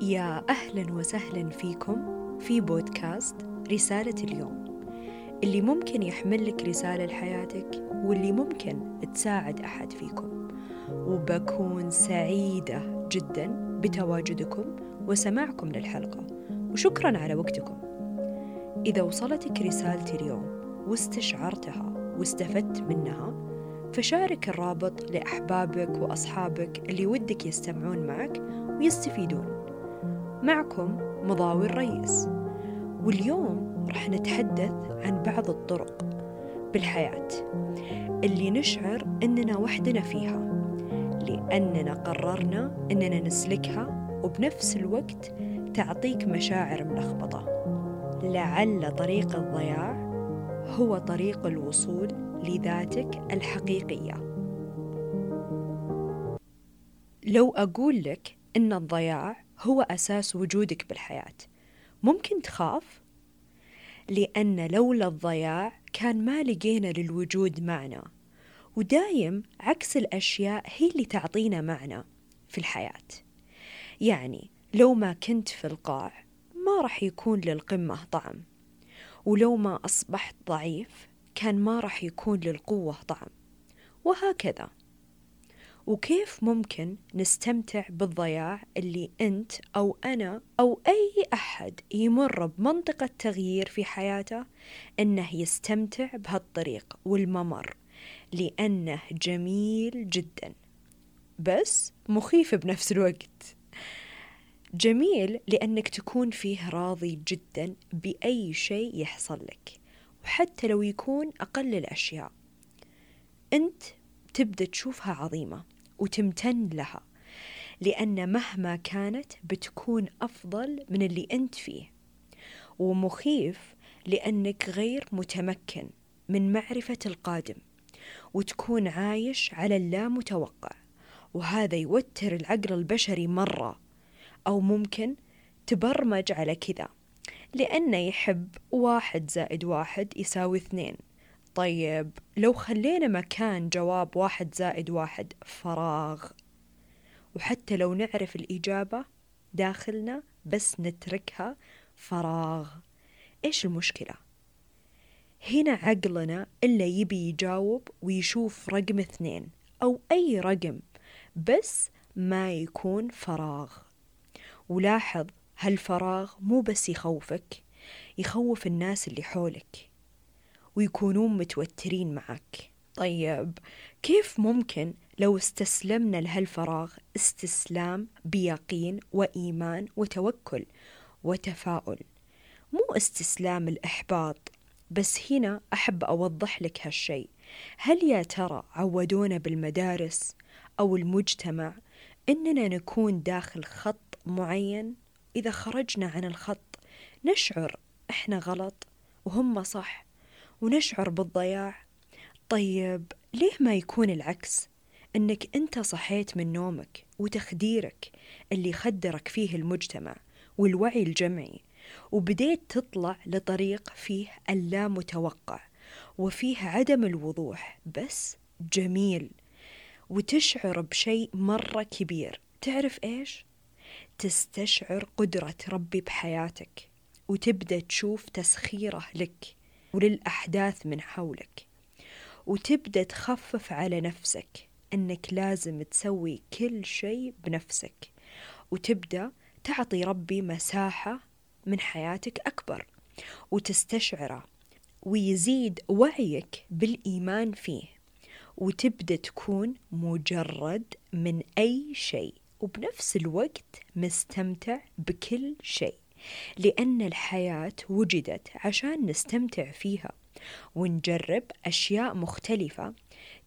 يا أهلا وسهلا فيكم في بودكاست رسالة اليوم. اللي ممكن يحمل لك رسالة لحياتك واللي ممكن تساعد أحد فيكم. وبكون سعيدة جدا بتواجدكم وسماعكم للحلقة. وشكرا على وقتكم. إذا وصلتك رسالتي اليوم واستشعرتها واستفدت منها فشارك الرابط لأحبابك وأصحابك اللي ودك يستمعون معك ويستفيدون. معكم مضاوي الرئيس واليوم رح نتحدث عن بعض الطرق بالحياة اللي نشعر إننا وحدنا فيها لأننا قررنا إننا نسلكها وبنفس الوقت تعطيك مشاعر ملخبطة. لعل طريق الضياع هو طريق الوصول لذاتك الحقيقية. لو أقول لك إن الضياع هو أساس وجودك بالحياة. ممكن تخاف؟ لأن لولا الضياع كان ما لقينا للوجود معنى. ودايم عكس الأشياء هي اللي تعطينا معنى في الحياة. يعني لو ما كنت في القاع ما راح يكون للقمة طعم. ولو ما أصبحت ضعيف كان ما راح يكون للقوة طعم. وهكذا. وكيف ممكن نستمتع بالضياع اللي أنت أو أنا أو أي أحد يمر بمنطقة تغيير في حياته؟ أنه يستمتع بهالطريق والممر لأنه جميل جدا. بس مخيف بنفس الوقت. جميل لأنك تكون فيه راضي جدا بأي شيء يحصل لك وحتى لو يكون أقل الأشياء. أنت تبدأ تشوفها عظيمة وتمتن لها لأن مهما كانت بتكون أفضل من اللي أنت فيه ومخيف لأنك غير متمكن من معرفة القادم وتكون عايش على اللامتوقع وهذا يوتر العقل البشري مرة أو ممكن تبرمج على كذا لأنه يحب واحد زائد واحد يساوي اثنين. طيب لو خلينا مكان جواب واحد زائد واحد فراغ وحتى لو نعرف الإجابة داخلنا بس نتركها فراغ. إيش المشكلة؟ هنا عقلنا إلا يبي يجاوب ويشوف رقم اثنين أو أي رقم بس ما يكون فراغ. ولاحظ هالفراغ مو بس يخوفك يخوف الناس اللي حولك. ويكونون متوترين معك. طيب كيف ممكن لو استسلمنا لهالفراغ استسلام بيقين وإيمان وتوكل وتفاؤل؟ مو استسلام الإحباط بس هنا أحب أوضح لك هالشي هل يا ترى عودونا بالمدارس أو المجتمع إننا نكون داخل خط معين؟ إذا خرجنا عن الخط نشعر إحنا غلط وهم صح. ونشعر بالضياع. طيب ليه ما يكون العكس؟ إنك أنت صحيت من نومك وتخديرك اللي خدرك فيه المجتمع والوعي الجمعي وبديت تطلع لطريق فيه اللامتوقع وفيه عدم الوضوح بس جميل وتشعر بشيء مرة كبير. تعرف إيش؟ تستشعر قدرة ربي بحياتك وتبدأ تشوف تسخيره لك. وللأحداث من حولك. وتبدأ تخفف على نفسك أنك لازم تسوي كل شيء بنفسك. وتبدأ تعطي ربي مساحة من حياتك أكبر. وتستشعره ويزيد وعيك بالإيمان فيه. وتبدأ تكون مجرد من أي شيء. وبنفس الوقت مستمتع بكل شيء. لأن الحياة وجدت عشان نستمتع فيها ونجرب أشياء مختلفة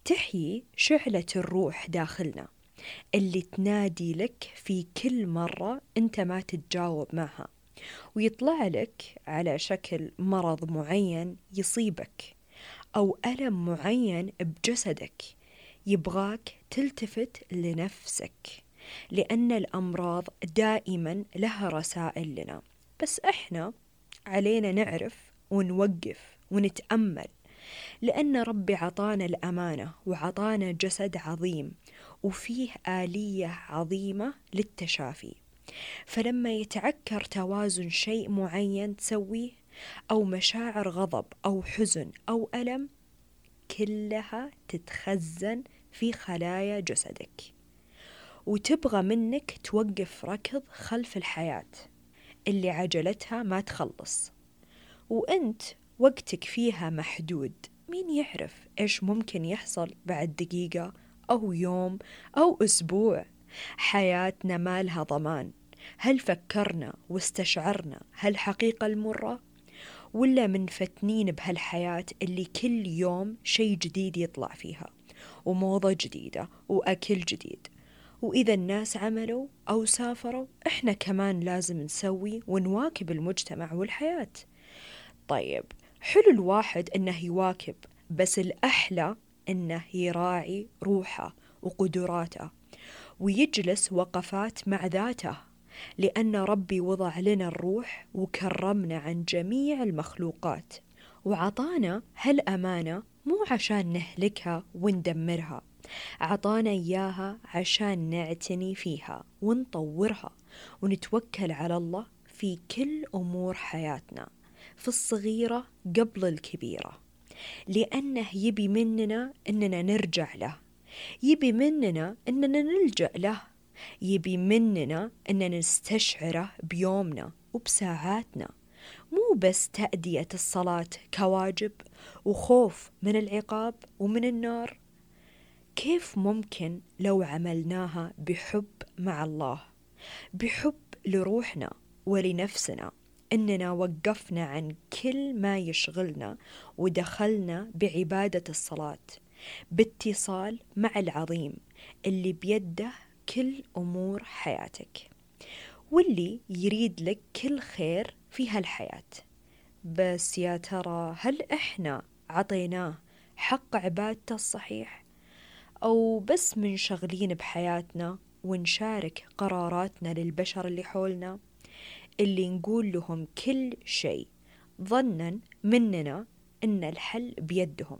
تحيي شعلة الروح داخلنا اللي تنادي لك في كل مرة أنت ما تتجاوب معها ويطلع لك على شكل مرض معين يصيبك أو ألم معين بجسدك يبغاك تلتفت لنفسك. لأن الأمراض دائما لها رسائل لنا. بس إحنا علينا نعرف ونوقف ونتأمل لأن ربي عطانا الأمانة وعطانا جسد عظيم وفيه آلية عظيمة للتشافي. فلما يتعكر توازن شيء معين تسويه أو مشاعر غضب أو حزن أو ألم كلها تتخزن في خلايا جسدك. وتبغى منك توقف ركض خلف الحياة. اللي عجلتها ما تخلص. وأنت وقتك فيها محدود. مين يعرف إيش ممكن يحصل بعد دقيقة أو يوم أو أسبوع. حياتنا ما لها ضمان. هل فكرنا واستشعرنا هالحقيقة المرة؟ ولا منفتنين بهالحياة اللي كل يوم شيء جديد يطلع فيها. وموضة جديدة وأكل جديد وإذا الناس عملوا أو سافروا إحنا كمان لازم نسوي ونواكب المجتمع والحياة. طيب حلو الواحد إنه يواكب بس الأحلى إنه يراعي روحه وقدراته ويجلس وقفات مع ذاته لأن ربي وضع لنا الروح وكرمنا عن جميع المخلوقات. وعطانا هالأمانة مو عشان نهلكها وندمرها. عطانا إياها عشان نعتني فيها ونطورها ونتوكل على الله في كل أمور حياتنا في الصغيرة قبل الكبيرة لأنه يبي مننا أننا نرجع له يبي مننا أننا نلجأ له يبي مننا أننا نستشعره بيومنا وبساعاتنا مو بس تأدية الصلاة كواجب وخوف من العقاب ومن النار كيف ممكن لو عملناها بحب مع الله؟ بحب لروحنا ولنفسنا إننا وقفنا عن كل ما يشغلنا ودخلنا بعبادة الصلاة باتصال مع العظيم اللي بيده كل أمور حياتك واللي يريد لك كل خير في هالحياة. بس يا ترى هل إحنا عطيناه حق عبادته الصحيح؟ أو بس منشغلين بحياتنا ونشارك قراراتنا للبشر اللي حولنا اللي نقول لهم كل شيء ظنا مننا إن الحل بيدهم.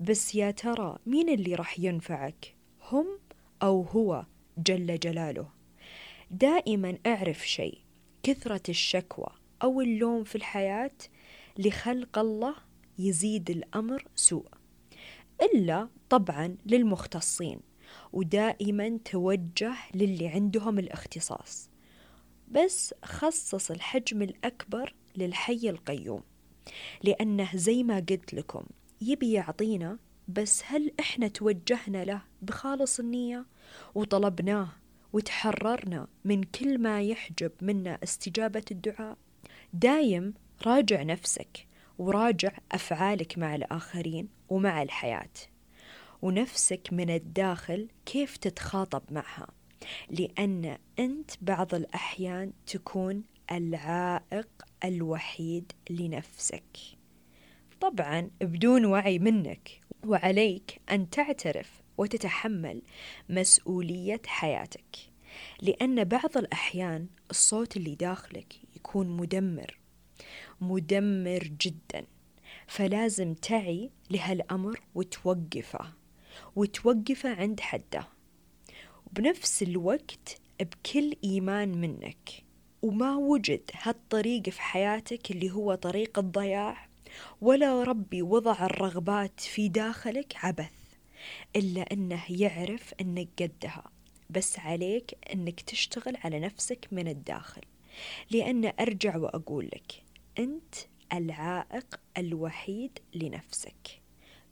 بس يا ترى مين اللي راح ينفعك هم أو هو جل جلاله؟ دائما أعرف شيء كثرة الشكوى أو اللوم في الحياة لخلق الله يزيد الأمر سوء إلا طبعا للمختصين ودائما توجه للي عندهم الاختصاص. بس خصص الحجم الأكبر للحي القيوم لأنه زي ما قلت لكم يبي يعطينا بس هل إحنا توجهنا له بخالص النية؟ وطلبناه وتحررنا من كل ما يحجب منا استجابة الدعاء؟ دايم راجع نفسك. وراجع أفعالك مع الآخرين ومع الحياة. ونفسك من الداخل كيف تتخاطب معها؟ لأن أنت بعض الأحيان تكون العائق الوحيد لنفسك. طبعا بدون وعي منك وعليك أن تعترف وتتحمل مسؤولية حياتك. لأن بعض الأحيان الصوت اللي داخلك يكون مدمر. مدمر جدا. فلازم تعي لهالأمر وتوقفه وتوقفه عند حده. وبنفس الوقت بكل إيمان منك وما وجد هالطريق في حياتك اللي هو طريق الضياع ولا ربي وضع الرغبات في داخلك عبث إلا أنه يعرف أنك قدها. بس عليك أنك تشتغل على نفسك من الداخل. لأن أرجع وأقول لك أنت العائق الوحيد لنفسك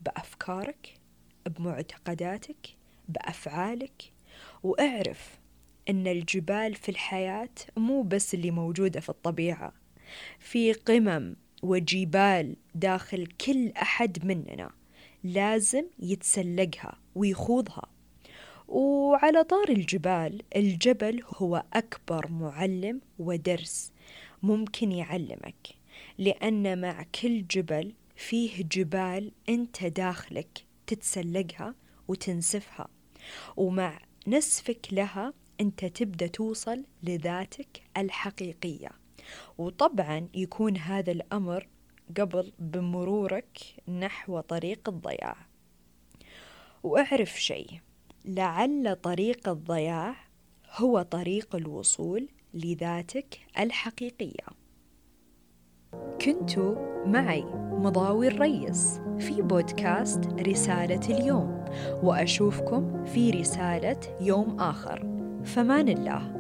بأفكارك بمعتقداتك بأفعالك. واعرف أن الجبال في الحياة مو بس اللي موجودة في الطبيعة في قمم وجبال داخل كل أحد مننا لازم يتسلقها ويخوضها. وعلى طار الجبال الجبل هو أكبر معلم ودرس ممكن يعلمك لأن مع كل جبل فيه جبال أنت داخلك تتسلقها وتنسفها ومع نسفك لها أنت تبدأ توصل لذاتك الحقيقية. وطبعا يكون هذا الأمر قبل بمرورك نحو طريق الضياع. وأعرف شيء لعل طريق الضياع هو طريق الوصول لذاتك الحقيقية. كنت معي مضاوي الريس في بودكاست رسالة اليوم وأشوفكم في رسالة يوم آخر. فمان الله.